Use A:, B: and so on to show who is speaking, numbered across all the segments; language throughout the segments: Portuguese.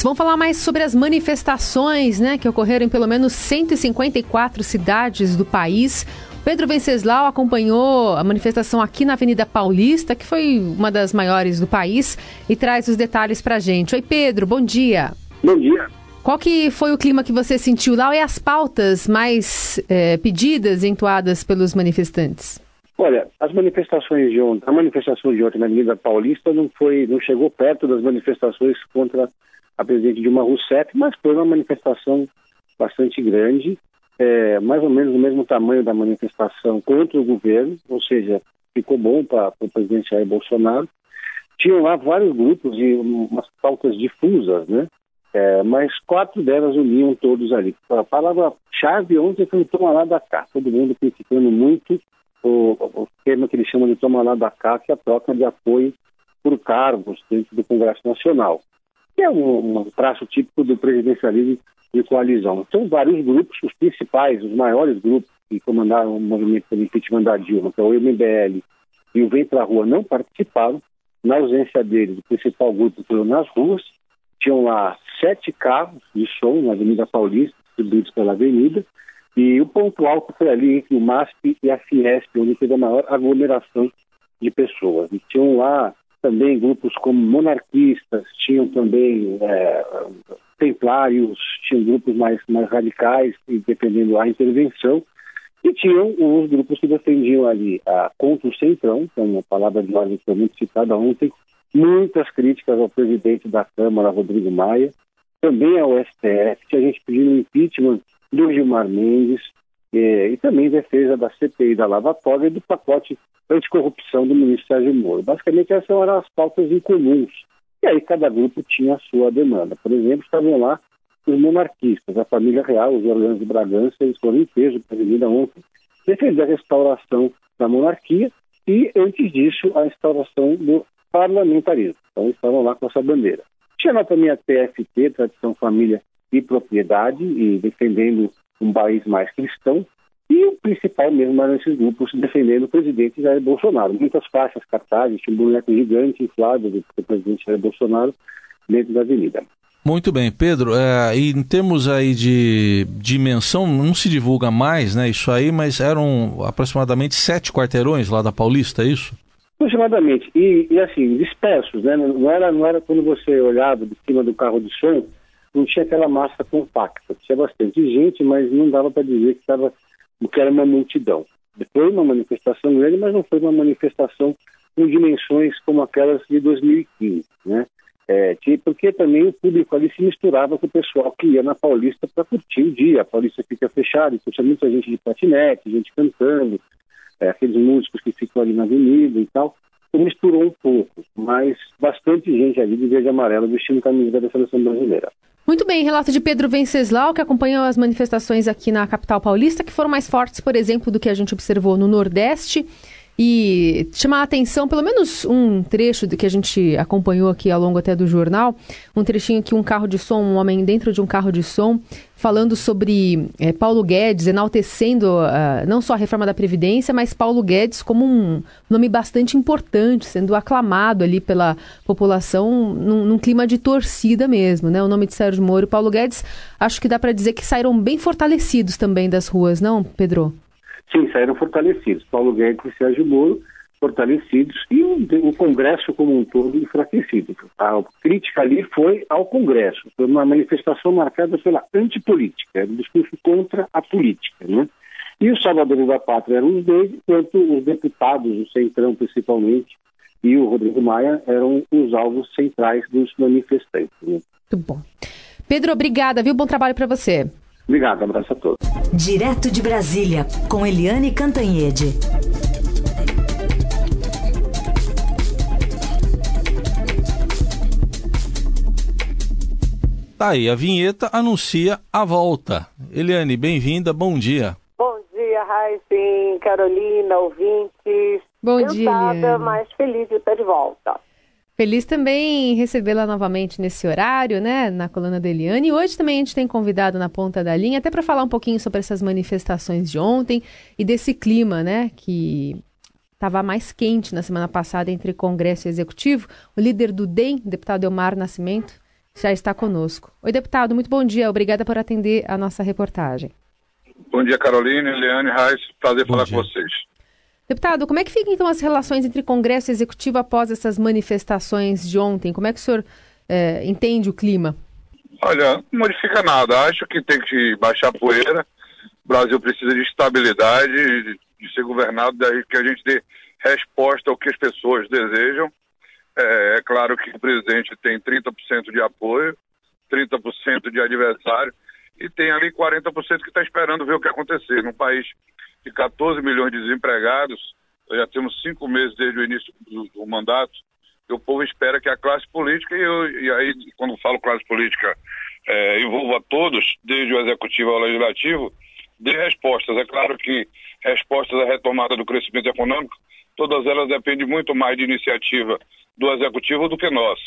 A: Vamos falar mais sobre as manifestações né, que ocorreram em pelo menos 154 cidades do país. Pedro Venceslau acompanhou a manifestação aqui na Avenida Paulista, que foi uma das maiores do país, e traz os detalhes para a gente. Oi, Pedro, bom dia.
B: Bom dia.
A: Qual que foi o clima que você sentiu lá e as pautas mais é, pedidas, entoadas pelos manifestantes?
B: Olha, as manifestações de ontem, a manifestação de ontem na Avenida Paulista não foi, não chegou perto das manifestações contra a presidente Dilma Rousseff, mas foi uma manifestação bastante grande, é, mais ou menos o mesmo tamanho da manifestação contra o governo, ou seja, ficou bom para o presidente Jair Bolsonaro. Tinham lá vários grupos e umas pautas difusas, né? É, mas quatro delas uniam todos ali. A palavra-chave ontem foi toma lá da cá. Todo mundo criticando muito o, o tema que eles chamam de toma lá da cá, que é a troca de apoio por cargos dentro do Congresso Nacional que é um, um traço típico do presidencialismo de coalizão. Então, vários grupos, os principais, os maiores grupos que comandaram o movimento pelo impeachment da Dilma, que é o MBL e o Vem Pra Rua, não participaram. Na ausência deles, o principal grupo entrou nas ruas. Tinham lá sete carros de som na Avenida Paulista, distribuídos pela avenida. E o ponto alto foi ali entre o MASP e a Fiesp, onde teve a maior aglomeração de pessoas. E tinham lá também grupos como monarquistas, tinham também é, templários, tinham grupos mais, mais radicais, defendendo a intervenção, e tinham os grupos que defendiam ali a, contra o Centrão, que é uma palavra de ordem que foi muito citada ontem, muitas críticas ao presidente da Câmara, Rodrigo Maia, também ao STF, que a gente pediu impeachment do Gilmar Mendes, é, e também defesa da CPI da Lava Toga e do pacote anticorrupção do ministro Sérgio Moro. Basicamente, essas eram as pautas incomuns. E aí cada grupo tinha a sua demanda. Por exemplo, estavam lá os monarquistas, a família real, os Orleans de Bragança, eles foram em peso para ontem, defender a restauração da monarquia e, antes disso, a restauração do parlamentarismo. Então, estavam lá com essa bandeira. Tinha lá também a TFT, Tradição, Família e Propriedade, e defendendo um país mais cristão, e o principal mesmo eram esses grupos defendendo o presidente Jair Bolsonaro. Muitas faixas, cartazes, tinha um boneco gigante inflado do presidente Jair Bolsonaro dentro da avenida.
C: Muito bem, Pedro. É, e em termos aí de dimensão, não se divulga mais, né? Isso aí, mas eram aproximadamente sete quarteirões lá da Paulista, é isso?
B: Aproximadamente. E, e assim, dispersos, né? Não era, não era quando você olhava de cima do carro de som, não tinha aquela massa compacta. Tinha bastante gente, mas não dava para dizer que estava que era uma multidão. Foi uma manifestação grande, mas não foi uma manifestação com dimensões como aquelas de 2015, né? É, porque também o público ali se misturava com o pessoal que ia na Paulista para curtir o dia. A Paulista fica fechada, então tinha muita gente de patinete, gente cantando, é, aqueles músicos que ficam ali na avenida e tal. Então misturou um pouco, mas bastante gente ali de verde e amarelo vestindo camisa da seleção brasileira.
A: Muito bem, relato de Pedro Venceslau, que acompanhou as manifestações aqui na capital paulista, que foram mais fortes, por exemplo, do que a gente observou no Nordeste. E chamar a atenção, pelo menos um trecho que a gente acompanhou aqui ao longo até do jornal, um trechinho que um carro de som, um homem dentro de um carro de som, falando sobre é, Paulo Guedes, enaltecendo uh, não só a reforma da Previdência, mas Paulo Guedes como um nome bastante importante, sendo aclamado ali pela população num, num clima de torcida mesmo, né? O nome de Sérgio Moro e Paulo Guedes, acho que dá para dizer que saíram bem fortalecidos também das ruas, não, Pedro?
B: Sim, saíram fortalecidos. Paulo Guedes e Sérgio Moro fortalecidos e o, Congresso como um todo enfraquecido. A crítica ali foi ao Congresso, foi uma manifestação marcada pela antipolítica, um discurso contra a política. Né? E os salvadores da pátria eram os dois, enquanto os deputados, o Centrão principalmente, e o Rodrigo Maia eram os alvos centrais dos manifestantes. Né?
A: Muito bom. Pedro, obrigada, viu? Bom trabalho para você.
B: Obrigado, abraço a todos.
D: Direto de Brasília, com Eliane Cantanhede.
C: Tá aí, a vinheta anuncia a volta. Eliane, bem-vinda, bom dia.
E: Bom dia, Raíssen, Carolina, ouvintes.
A: Bom Cansada, dia.
E: Cansada, mas feliz de estar de volta.
A: Feliz também em recebê-la novamente nesse horário, né, na coluna da Eliane. E hoje também a gente tem convidado na ponta da linha, até para falar um pouquinho sobre essas manifestações de ontem e desse clima, né, que estava mais quente na semana passada entre Congresso e Executivo. O líder do DEM, deputado Elmar Nascimento, já está conosco. Oi, deputado, muito bom dia. Obrigada por atender a nossa reportagem.
F: Bom dia, Carolina, Eliane, Reis. Prazer bom falar dia. com vocês.
A: Deputado, como é que ficam então as relações entre Congresso e Executivo após essas manifestações de ontem? Como é que o senhor é, entende o clima?
F: Olha, não modifica nada. Acho que tem que baixar a poeira. O Brasil precisa de estabilidade, de, de ser governado, daí que a gente dê resposta ao que as pessoas desejam. É, é claro que o presidente tem 30% de apoio, 30% de adversário, e tem ali 40% que está esperando ver o que acontecer. Num país de 14 milhões de desempregados, já temos cinco meses desde o início do, do mandato, e o povo espera que a classe política, e, eu, e aí, quando falo classe política, é, envolva todos, desde o executivo ao legislativo, dê respostas. É claro que respostas à retomada do crescimento econômico, todas elas dependem muito mais de iniciativa do executivo do que nós.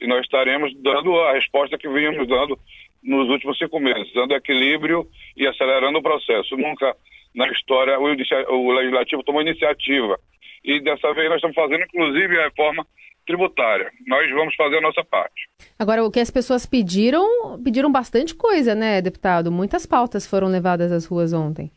F: E nós estaremos dando a resposta que vínhamos dando nos últimos cinco meses, dando equilíbrio e acelerando o processo. Nunca na história o, o legislativo tomou iniciativa. E dessa vez nós estamos fazendo, inclusive, a reforma tributária. Nós vamos fazer a nossa parte.
A: Agora, o que as pessoas pediram, pediram bastante coisa, né, deputado? Muitas pautas foram levadas às ruas ontem.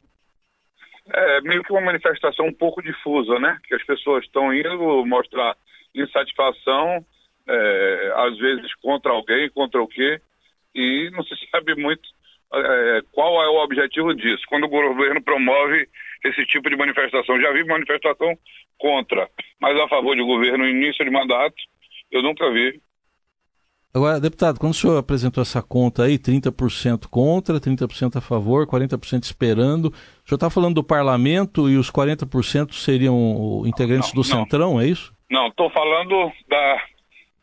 F: É meio que uma manifestação um pouco difusa, né? Que as pessoas estão indo mostrar insatisfação, é, às vezes contra alguém, contra o quê, e não se sabe muito é, qual é o objetivo disso. Quando o governo promove esse tipo de manifestação, já vi manifestação contra, mas a favor de governo no início de mandato, eu nunca vi.
C: Agora, deputado, quando o senhor apresentou essa conta aí, 30% contra, 30% a favor, 40% esperando, o senhor está falando do parlamento e os 40% seriam integrantes não, do não. Centrão, é isso?
F: Não, estou falando da,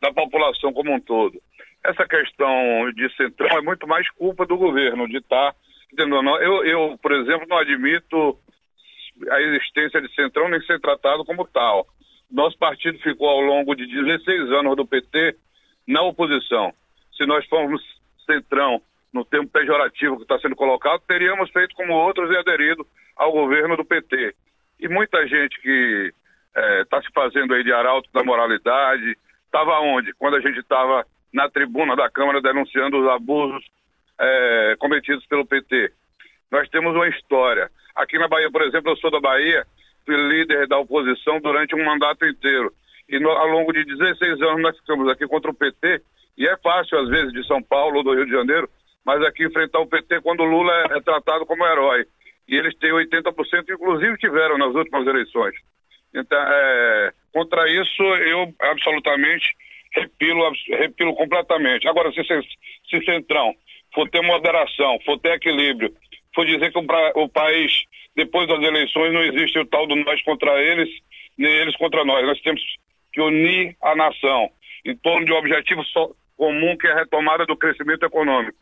F: da população como um todo. Essa questão de Centrão é muito mais culpa do governo, de estar. Tá, eu, eu, por exemplo, não admito a existência de Centrão nem ser tratado como tal. Nosso partido ficou ao longo de 16 anos do PT na oposição. Se nós formos Centrão no termo pejorativo que está sendo colocado, teríamos feito como outros e aderido ao governo do PT. E muita gente que está é, se fazendo aí de arauto da moralidade, estava onde? Quando a gente estava na tribuna da Câmara denunciando os abusos é, cometidos pelo PT. Nós temos uma história. Aqui na Bahia, por exemplo, eu sou da Bahia, fui líder da oposição durante um mandato inteiro. E no, ao longo de 16 anos nós ficamos aqui contra o PT, e é fácil, às vezes, de São Paulo ou do Rio de Janeiro, mas aqui enfrentar o PT quando o Lula é, é tratado como herói. E eles têm 80%, inclusive tiveram nas últimas eleições. Então, é, contra isso, eu absolutamente repilo, repilo completamente. Agora, se, se, se Centrão for ter moderação, for ter equilíbrio, for dizer que o, o país, depois das eleições, não existe o tal do nós contra eles, nem eles contra nós. Nós temos que unir a nação em torno de um objetivo comum, que é a retomada do crescimento econômico.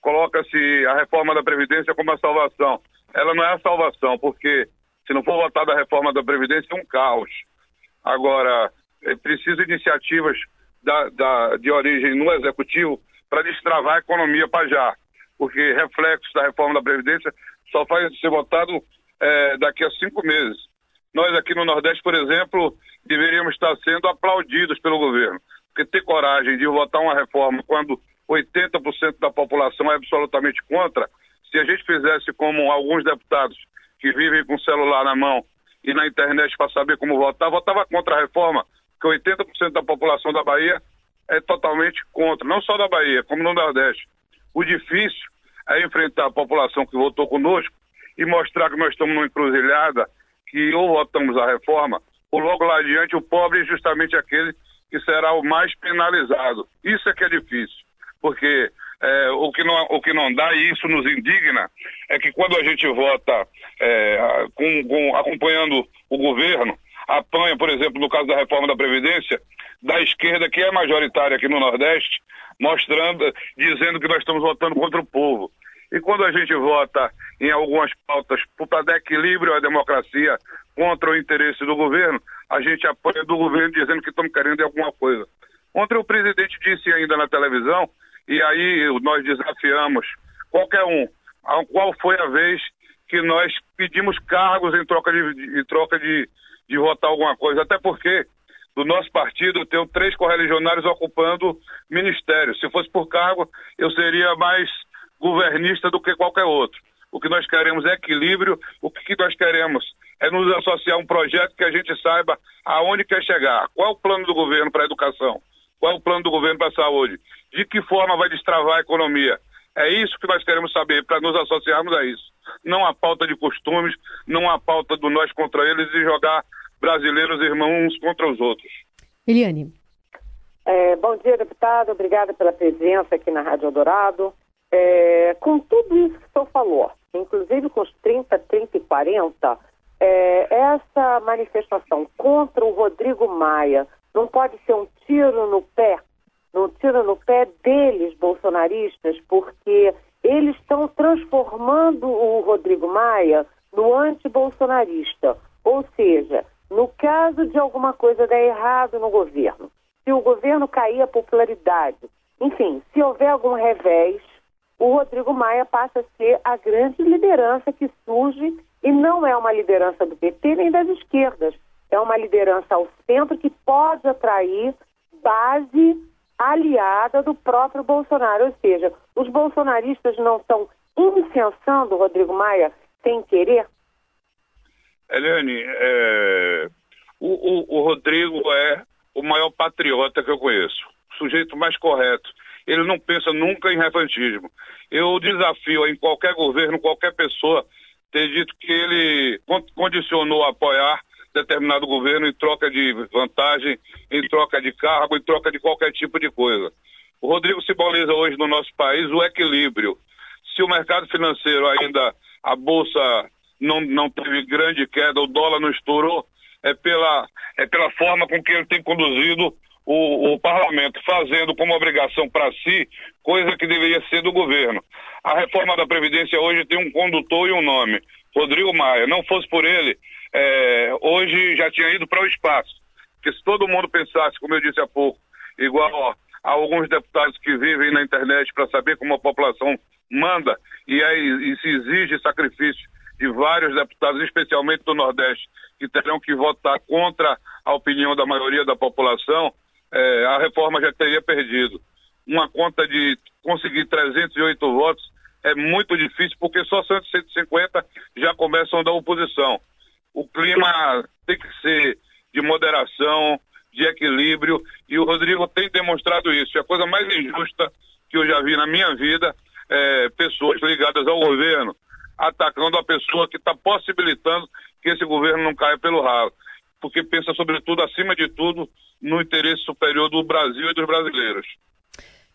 F: Coloca-se a reforma da Previdência como a salvação. Ela não é a salvação, porque se não for votada a reforma da Previdência, é um caos. Agora, é preciso iniciativas da, da, de origem no Executivo para destravar a economia para já, porque reflexos da reforma da Previdência só vai ser votado é, daqui a cinco meses. Nós aqui no Nordeste, por exemplo, deveríamos estar sendo aplaudidos pelo governo, porque ter coragem de votar uma reforma quando 80% da população é absolutamente contra, se a gente fizesse como alguns deputados que vivem com o celular na mão e na internet para saber como votar, votava contra a reforma, que 80% da população da Bahia é totalmente contra, não só da Bahia, como no Nordeste. O difícil é enfrentar a população que votou conosco e mostrar que nós estamos numa encruzilhada, que ou votamos a reforma, ou logo lá adiante o pobre é justamente aquele que será o mais penalizado. Isso é que é difícil, porque é, o, que não, o que não dá, e isso nos indigna, é que quando a gente vota é, com, com, acompanhando o governo, apanha, por exemplo, no caso da reforma da Previdência, da esquerda, que é majoritária aqui no Nordeste, mostrando, dizendo que nós estamos votando contra o povo. E quando a gente vota em algumas pautas para dar equilíbrio à democracia contra o interesse do governo, a gente apanha do governo dizendo que estamos querendo alguma coisa. Ontem o presidente disse ainda na televisão, e aí nós desafiamos qualquer um, qual foi a vez que nós pedimos cargos em troca de, em troca de, de votar alguma coisa, até porque do nosso partido, eu tenho três correligionários ocupando ministérios. Se fosse por cargo, eu seria mais governista do que qualquer outro. O que nós queremos é equilíbrio, o que nós queremos é nos associar a um projeto que a gente saiba aonde quer chegar. Qual é o plano do governo para a educação? Qual é o plano do governo para a saúde? De que forma vai destravar a economia? É isso que nós queremos saber para nos associarmos a isso. Não a pauta de costumes, não a pauta do nós contra eles e jogar brasileiros irmãos uns contra os outros.
A: Eliane.
E: É, bom dia, deputado. Obrigada pela presença aqui na Rádio Eldorado. É, com tudo isso que o senhor falou, inclusive com os 30, 30 e 40, é, essa manifestação contra o Rodrigo Maia não pode ser um tiro no pé, um tiro no pé deles, bolsonaristas, porque eles estão transformando o Rodrigo Maia no anti-bolsonarista. Ou seja, no caso de alguma coisa dar errado no governo, se o governo cair a popularidade, enfim, se houver algum revés, o Rodrigo Maia passa a ser a grande liderança que surge e não é uma liderança do PT nem das esquerdas. É uma liderança ao centro que pode atrair base aliada do próprio Bolsonaro. Ou seja, os bolsonaristas não estão incensando o Rodrigo Maia sem querer?
F: Eliane, é... o, o, o Rodrigo é o maior patriota que eu conheço, o sujeito mais correto ele não pensa nunca em revantismo. Eu desafio em qualquer governo, qualquer pessoa, ter dito que ele condicionou a apoiar determinado governo em troca de vantagem, em troca de cargo, em troca de qualquer tipo de coisa. O Rodrigo simboliza hoje no nosso país o equilíbrio. Se o mercado financeiro ainda, a bolsa não, não teve grande queda, o dólar não estourou, é pela, é pela forma com que ele tem conduzido o, o parlamento fazendo como obrigação para si coisa que deveria ser do governo. A reforma da Previdência hoje tem um condutor e um nome, Rodrigo Maia. Não fosse por ele, é, hoje já tinha ido para o espaço. Porque se todo mundo pensasse, como eu disse há pouco, igual ó, a alguns deputados que vivem na internet para saber como a população manda e, aí, e se exige sacrifício de vários deputados, especialmente do Nordeste, que terão que votar contra a opinião da maioria da população, é, a reforma já teria perdido. Uma conta de conseguir 308 votos é muito difícil, porque só 150 já começam da oposição. O clima tem que ser de moderação, de equilíbrio, e o Rodrigo tem demonstrado isso. E a coisa mais injusta que eu já vi na minha vida é pessoas ligadas ao governo atacando a pessoa que está possibilitando que esse governo não caia pelo ralo porque pensa, sobretudo, acima de tudo, no interesse superior do Brasil e dos brasileiros.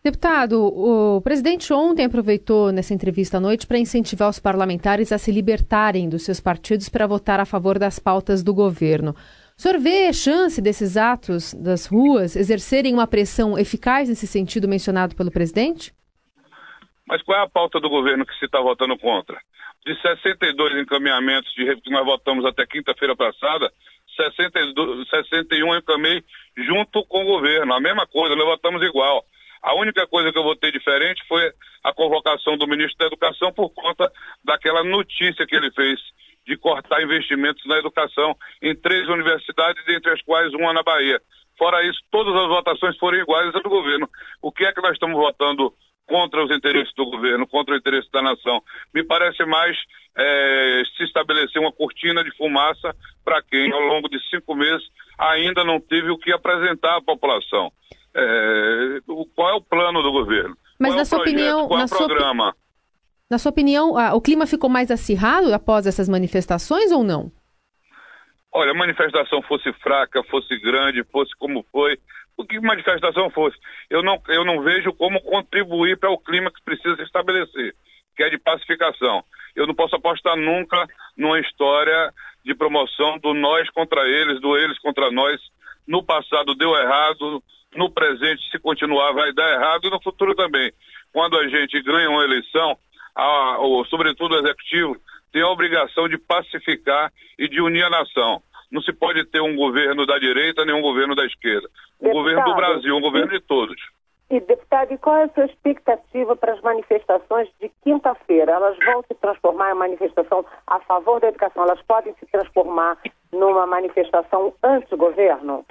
A: Deputado, o presidente ontem aproveitou nessa entrevista à noite para incentivar os parlamentares a se libertarem dos seus partidos para votar a favor das pautas do governo. O senhor vê chance desses atos das ruas exercerem uma pressão eficaz nesse sentido mencionado pelo presidente?
F: Mas qual é a pauta do governo que se está votando contra? De 62 encaminhamentos de que nós votamos até quinta-feira passada, 62, 61 eu encaminhei junto com o governo, a mesma coisa, nós votamos igual. A única coisa que eu votei diferente foi a convocação do ministro da Educação por conta daquela notícia que ele fez de cortar investimentos na educação em três universidades, dentre as quais uma na Bahia. Fora isso, todas as votações foram iguais à do governo. O que é que nós estamos votando contra os interesses do governo, contra o interesse da nação. Me parece mais é, se estabelecer uma cortina de fumaça para quem, ao longo de cinco meses, ainda não teve o que apresentar à população. É, qual é o plano do governo?
A: Mas
F: qual
A: na
F: é
A: sua
F: projeto?
A: opinião,
F: qual é
A: na
F: o
A: sua,
F: programa?
A: na sua opinião, o clima ficou mais acirrado após essas manifestações ou não?
F: Olha, a manifestação fosse fraca, fosse grande, fosse como foi, o que manifestação fosse, eu não, eu não vejo como contribuir para o clima que precisa se estabelecer, que é de pacificação. Eu não posso apostar nunca numa história de promoção do nós contra eles, do eles contra nós. No passado deu errado, no presente, se continuar, vai dar errado e no futuro também. Quando a gente ganha uma eleição, a, sobretudo o executivo, tem a obrigação de pacificar e de unir a nação. Não se pode ter um governo da direita nem um governo da esquerda. Um
E: Deputado,
F: governo do Brasil, um governo de todos.
E: E, deputado, e qual é a sua expectativa para as manifestações de quinta-feira? Elas vão se transformar em manifestação a favor da educação? Elas podem se transformar numa manifestação anti-governo?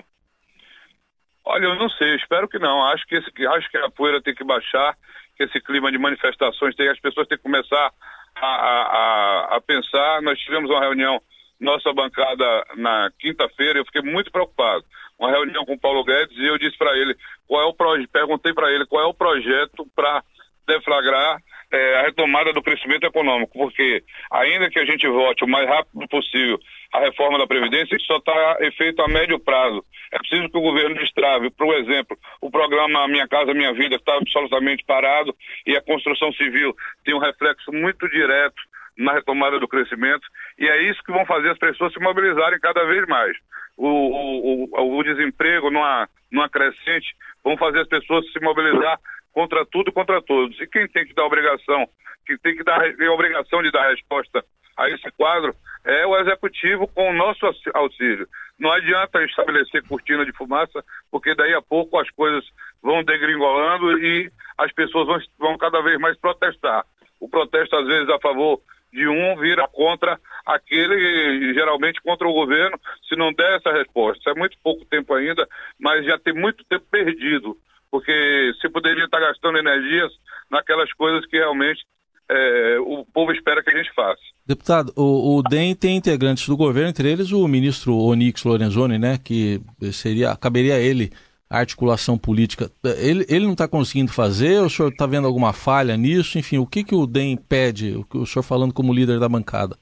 F: Olha, eu não sei, espero que não. Acho que, esse, acho que a poeira tem que baixar, que esse clima de manifestações tem, as pessoas têm que começar a, a, a pensar. Nós tivemos uma reunião, nossa bancada, na quinta-feira, eu fiquei muito preocupado. Uma reunião com o Paulo Guedes e eu disse para ele qual é o projeto, perguntei para ele qual é o projeto para deflagrar é, a retomada do crescimento econômico, porque ainda que a gente vote o mais rápido possível a reforma da Previdência, isso só está efeito a médio prazo. É preciso que o governo destrave. Por exemplo, o programa Minha Casa Minha Vida está absolutamente parado e a construção civil tem um reflexo muito direto na retomada do crescimento e é isso que vão fazer as pessoas se mobilizarem cada vez mais. O, o, o, o desemprego numa, numa crescente vão fazer as pessoas se mobilizar contra tudo e contra todos. E quem tem que dar obrigação, que tem que dar tem a obrigação de dar resposta a esse quadro é o executivo com o nosso auxílio. Não adianta estabelecer cortina de fumaça, porque daí a pouco as coisas vão degringolando e as pessoas vão, vão cada vez mais protestar. O protesto, às vezes, a favor de um vira contra aquele, geralmente contra o governo, se não der essa resposta. É muito pouco tempo ainda, mas já tem muito tempo perdido porque se poderia estar gastando energias naquelas coisas que realmente é, o povo espera que a gente faça.
C: Deputado, o, o, DEM tem integrantes do governo, entre eles o ministro Onix Lorenzoni, né, que seria, caberia a ele articulação política. Ele, ele não está conseguindo fazer, o senhor está vendo alguma falha nisso? Enfim, o que, que o DEM pede, o, o senhor falando como líder da bancada?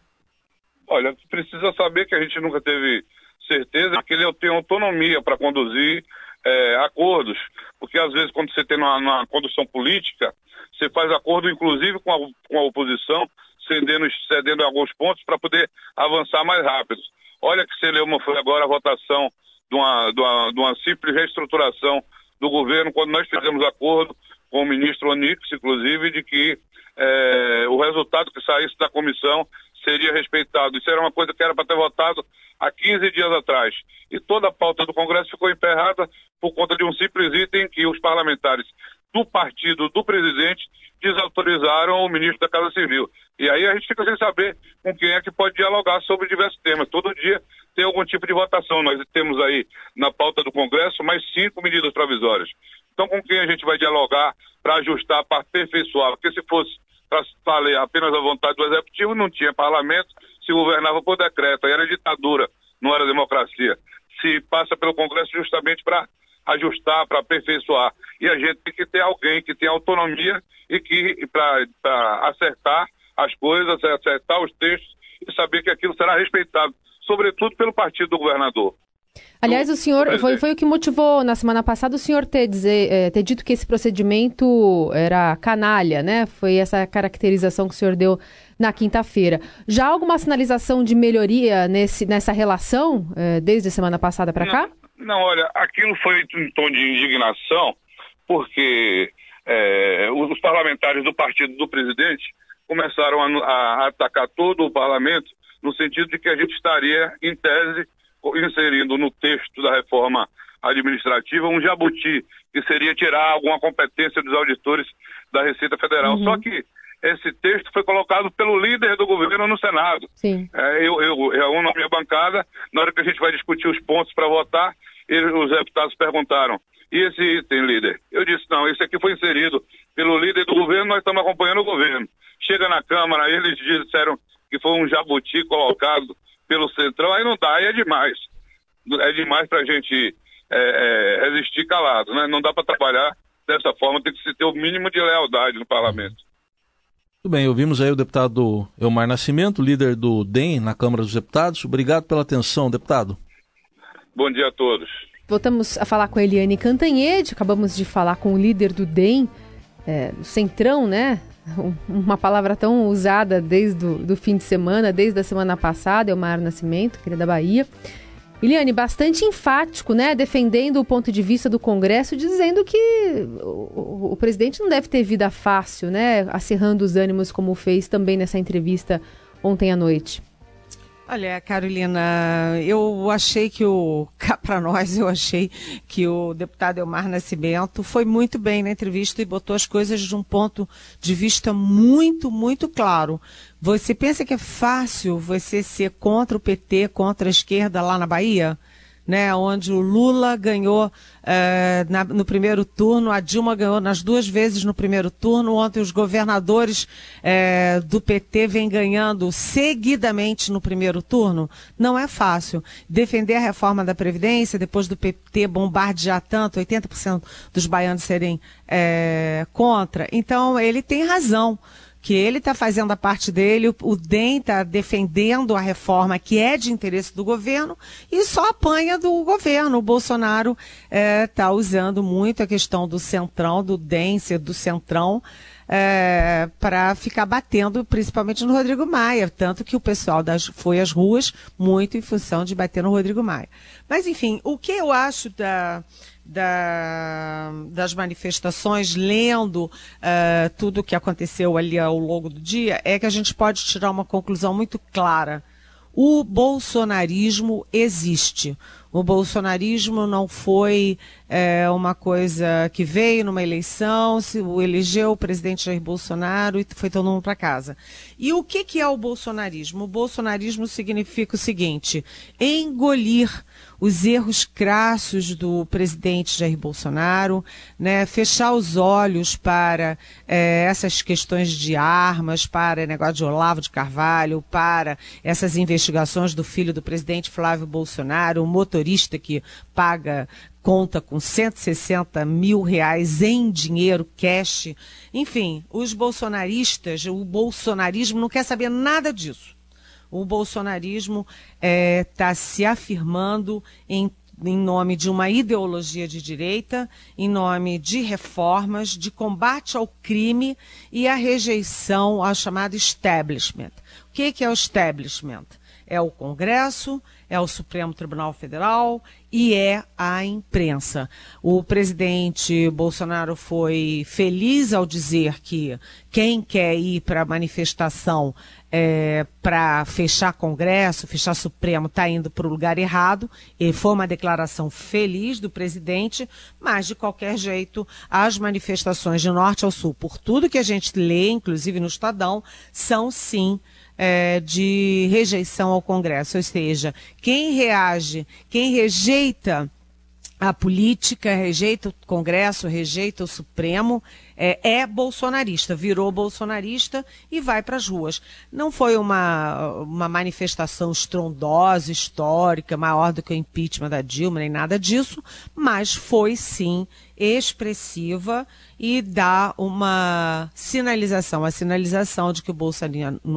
F: Olha, precisa saber que a gente nunca teve certeza que ele tem autonomia para conduzir é, acordos, porque às vezes quando você tem uma, uma, condução política, você faz acordo inclusive com a, com a oposição, cedendo, cedendo alguns pontos para poder avançar mais rápido. Olha que Celeuma foi agora a votação de uma, de, uma, de uma simples reestruturação do governo, quando nós fizemos acordo com o ministro Onix, inclusive, de que é, o resultado que saísse da comissão seria respeitado. Isso era uma coisa que era para ter votado há 15 dias atrás. E toda a pauta do Congresso ficou emperrada por conta de um simples item que os parlamentares do partido do presidente desautorizaram o ministro da Casa Civil. E aí a gente fica sem saber com quem é que pode dialogar sobre diversos temas. Todo dia tem algum tipo de votação. Nós temos aí na pauta do Congresso mais cinco medidas provisórias. Então, com quem a gente vai dialogar para ajustar, para aperfeiçoar? Porque se fosse para valer apenas a vontade do Executivo, não tinha parlamento, se governava por decreto, aí era ditadura, não era democracia. Se passa pelo Congresso justamente para ajustar, para aperfeiçoar. E a gente tem que ter alguém que tenha autonomia e que para acertar as coisas, acertar os textos e saber que aquilo será respeitado, sobretudo pelo partido do governador.
A: Aliás, o senhor foi, foi o que motivou na semana passada o senhor ter, dizer, é, ter dito que esse procedimento era canalha, né? Foi essa caracterização que o senhor deu na quinta-feira. Já alguma sinalização de melhoria nesse, nessa relação é, desde a semana passada para cá?
F: Não, olha, aquilo foi em tom de indignação, porque é, os parlamentares do partido do presidente começaram a, a atacar todo o parlamento no sentido de que a gente estaria, em tese, inserindo no texto da reforma administrativa um jabuti, que seria tirar alguma competência dos auditores da Receita Federal. Uhum. Só que esse texto foi colocado pelo líder do governo no Senado.
A: Sim.
F: É, eu, eu reúno a minha bancada, na hora que a gente vai discutir os pontos para votar, eles, os deputados perguntaram, e esse item, líder? Eu disse, não, esse aqui foi inserido pelo líder do governo, nós estamos acompanhando o governo. Chega na Câmara, eles disseram que foi um jabuti colocado pelo Centrão, aí não dá, aí é demais. É demais para a gente é, é, resistir calado, né? Não dá para trabalhar dessa forma, tem que se ter o mínimo de lealdade no parlamento.
C: Tudo bem, ouvimos aí o deputado Elmar Nascimento, líder do DEM na Câmara dos Deputados. Obrigado pela atenção, deputado.
F: Bom dia a todos.
A: Voltamos a falar com a Eliane Cantanhede, acabamos de falar com o líder do DEM, é, Centrão, né? uma palavra tão usada desde o do fim de semana, desde a semana passada, é o Mar Nascimento, que é da Bahia. Eliane, bastante enfático, né? Defendendo o ponto de vista do Congresso, dizendo que o, o, presidente não deve ter vida fácil, né? Acirrando os ânimos, como fez também nessa entrevista ontem à noite.
G: Olha, Carolina, eu achei que o. Cá para nós, eu achei que o deputado Elmar Nascimento foi muito bem na entrevista e botou as coisas de um ponto de vista muito, muito claro. Você pensa que é fácil você ser contra o PT, contra a esquerda lá na Bahia? Né, onde o Lula ganhou é, na, no primeiro turno, a Dilma ganhou nas duas vezes no primeiro turno, ontem os governadores é, do PT vêm ganhando seguidamente no primeiro turno, não é fácil. Defender a reforma da Previdência, depois do PT bombardear tanto, 80% dos baianos serem é, contra, então ele tem razão que ele está fazendo a parte dele, o DEM está defendendo a reforma que é de interesse do governo e só apanha do governo. O Bolsonaro está é, tá usando muito a questão do centrão, do DEM ser do centrão, é, para ficar batendo, principalmente no Rodrigo Maia. Tanto que o pessoal das, foi às ruas muito em função de bater no Rodrigo Maia. Mas, enfim, o que eu acho da da, das manifestações, lendo uh, tudo o que aconteceu ali ao longo do dia, é que a gente pode tirar uma conclusão muito clara. O bolsonarismo existe. O bolsonarismo não foi é, uma coisa que veio numa eleição, se elegeu o presidente Jair Bolsonaro e foi todo mundo para casa. E o que, que é o bolsonarismo? O bolsonarismo significa o seguinte: engolir os erros crassos do presidente Jair Bolsonaro, né, fechar os olhos para é, essas questões de armas, para negócio de Olavo de Carvalho, para essas investigações do filho do presidente Flávio Bolsonaro, o motorista que paga conta com 160 mil reais em dinheiro cash. Enfim, os bolsonaristas, o bolsonarismo não quer saber nada disso o bolsonarismo está é, tá se afirmando em em nome de uma ideologia de direita, em nome de reformas, de combate ao crime e a rejeição ao chamado establishment. O que, que é o establishment? É o Congresso, é o Supremo Tribunal Federal e é a imprensa. O presidente Bolsonaro foi feliz ao dizer que quem quer ir para a manifestação é, para fechar Congresso, fechar Supremo, está indo para o lugar errado. E foi uma declaração feliz do presidente, mas de qualquer jeito, as manifestações de norte ao sul, por tudo que a gente lê, inclusive no Estadão, são sim é, de rejeição ao Congresso. Ou seja, quem reage, quem rejeita a política, rejeita o Congresso, rejeita o Supremo, é, é bolsonarista, virou bolsonarista e vai para as ruas. Não foi uma, uma manifestação estrondosa, histórica, maior do que o impeachment da Dilma, nem nada disso, mas foi sim expressiva e dá uma sinalização, a sinalização de que o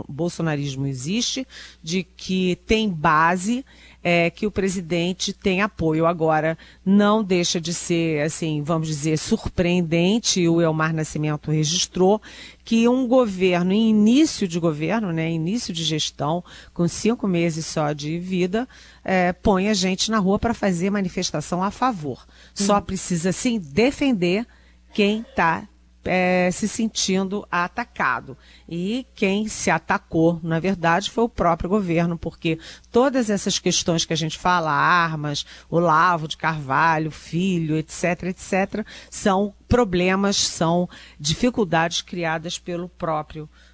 G: bolsonarismo existe, de que tem base é, que o presidente tem apoio. Agora, não deixa de ser, assim, vamos dizer, surpreendente, o Elmar Nascimento registrou, que um governo, em início de governo, né, início de gestão, com cinco meses só de vida, é, põe a gente na rua para fazer manifestação a favor. Só hum. precisa, sim, defender quem está é, se sentindo atacado. E quem se atacou, na verdade, foi o próprio governo, porque todas essas questões que a gente fala, armas, o Lavo de Carvalho, filho, etc., etc., são problemas, são dificuldades criadas pelo próprio governo.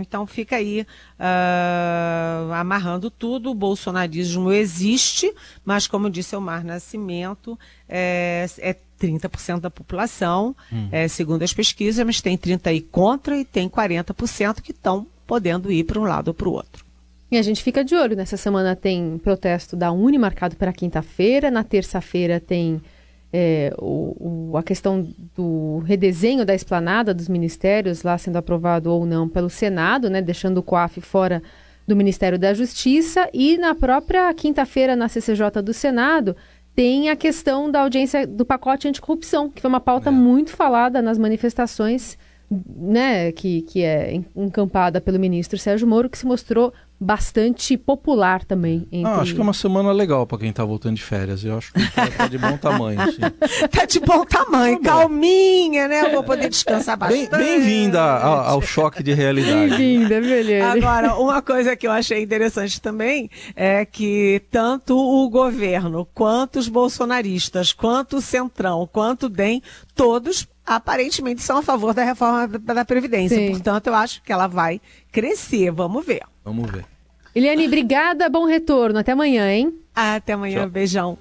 G: Então fica aí uh, amarrando tudo. O bolsonarismo existe, mas como disse o Mar Nascimento, é, é 30% da população, hum. é, segundo as pesquisas, mas tem 30% aí contra e tem 40% que estão podendo ir para um lado ou para o outro.
A: E a gente fica de olho. Nessa semana tem protesto da Uni marcado para quinta-feira. Na terça-feira tem é, o, o, a questão do redesenho da esplanada dos ministérios, lá sendo aprovado ou não pelo Senado, né, deixando o COAF fora do Ministério da Justiça. E na própria quinta-feira, na CCJ do Senado, tem a questão da audiência do pacote anticorrupção, que foi uma pauta é. muito falada nas manifestações, né, que, que é encampada pelo ministro Sérgio Moro, que se mostrou bastante popular também.
C: Entre... Ah, acho que é uma semana legal para quem está voltando de férias. Eu acho que tá, tá de bom tamanho. Sim.
G: tá de bom tamanho, tá calminha, né? Eu vou poder descansar bastante.
C: Bem-vinda bem ao, ao, choque de realidade.
A: Bem-vinda, beleza.
G: Agora, uma coisa que eu achei interessante também é que tanto o governo, quanto os bolsonaristas, quanto o Centrão, quanto o DEM, todos aparentemente são a favor da reforma da Previdência. Sim. Portanto, eu acho que ela vai crescer. Vamos ver.
C: Vamos ver.
A: Eliane, obrigada, bom retorno. Até amanhã, hein?
G: Até amanhã, Tchau. beijão.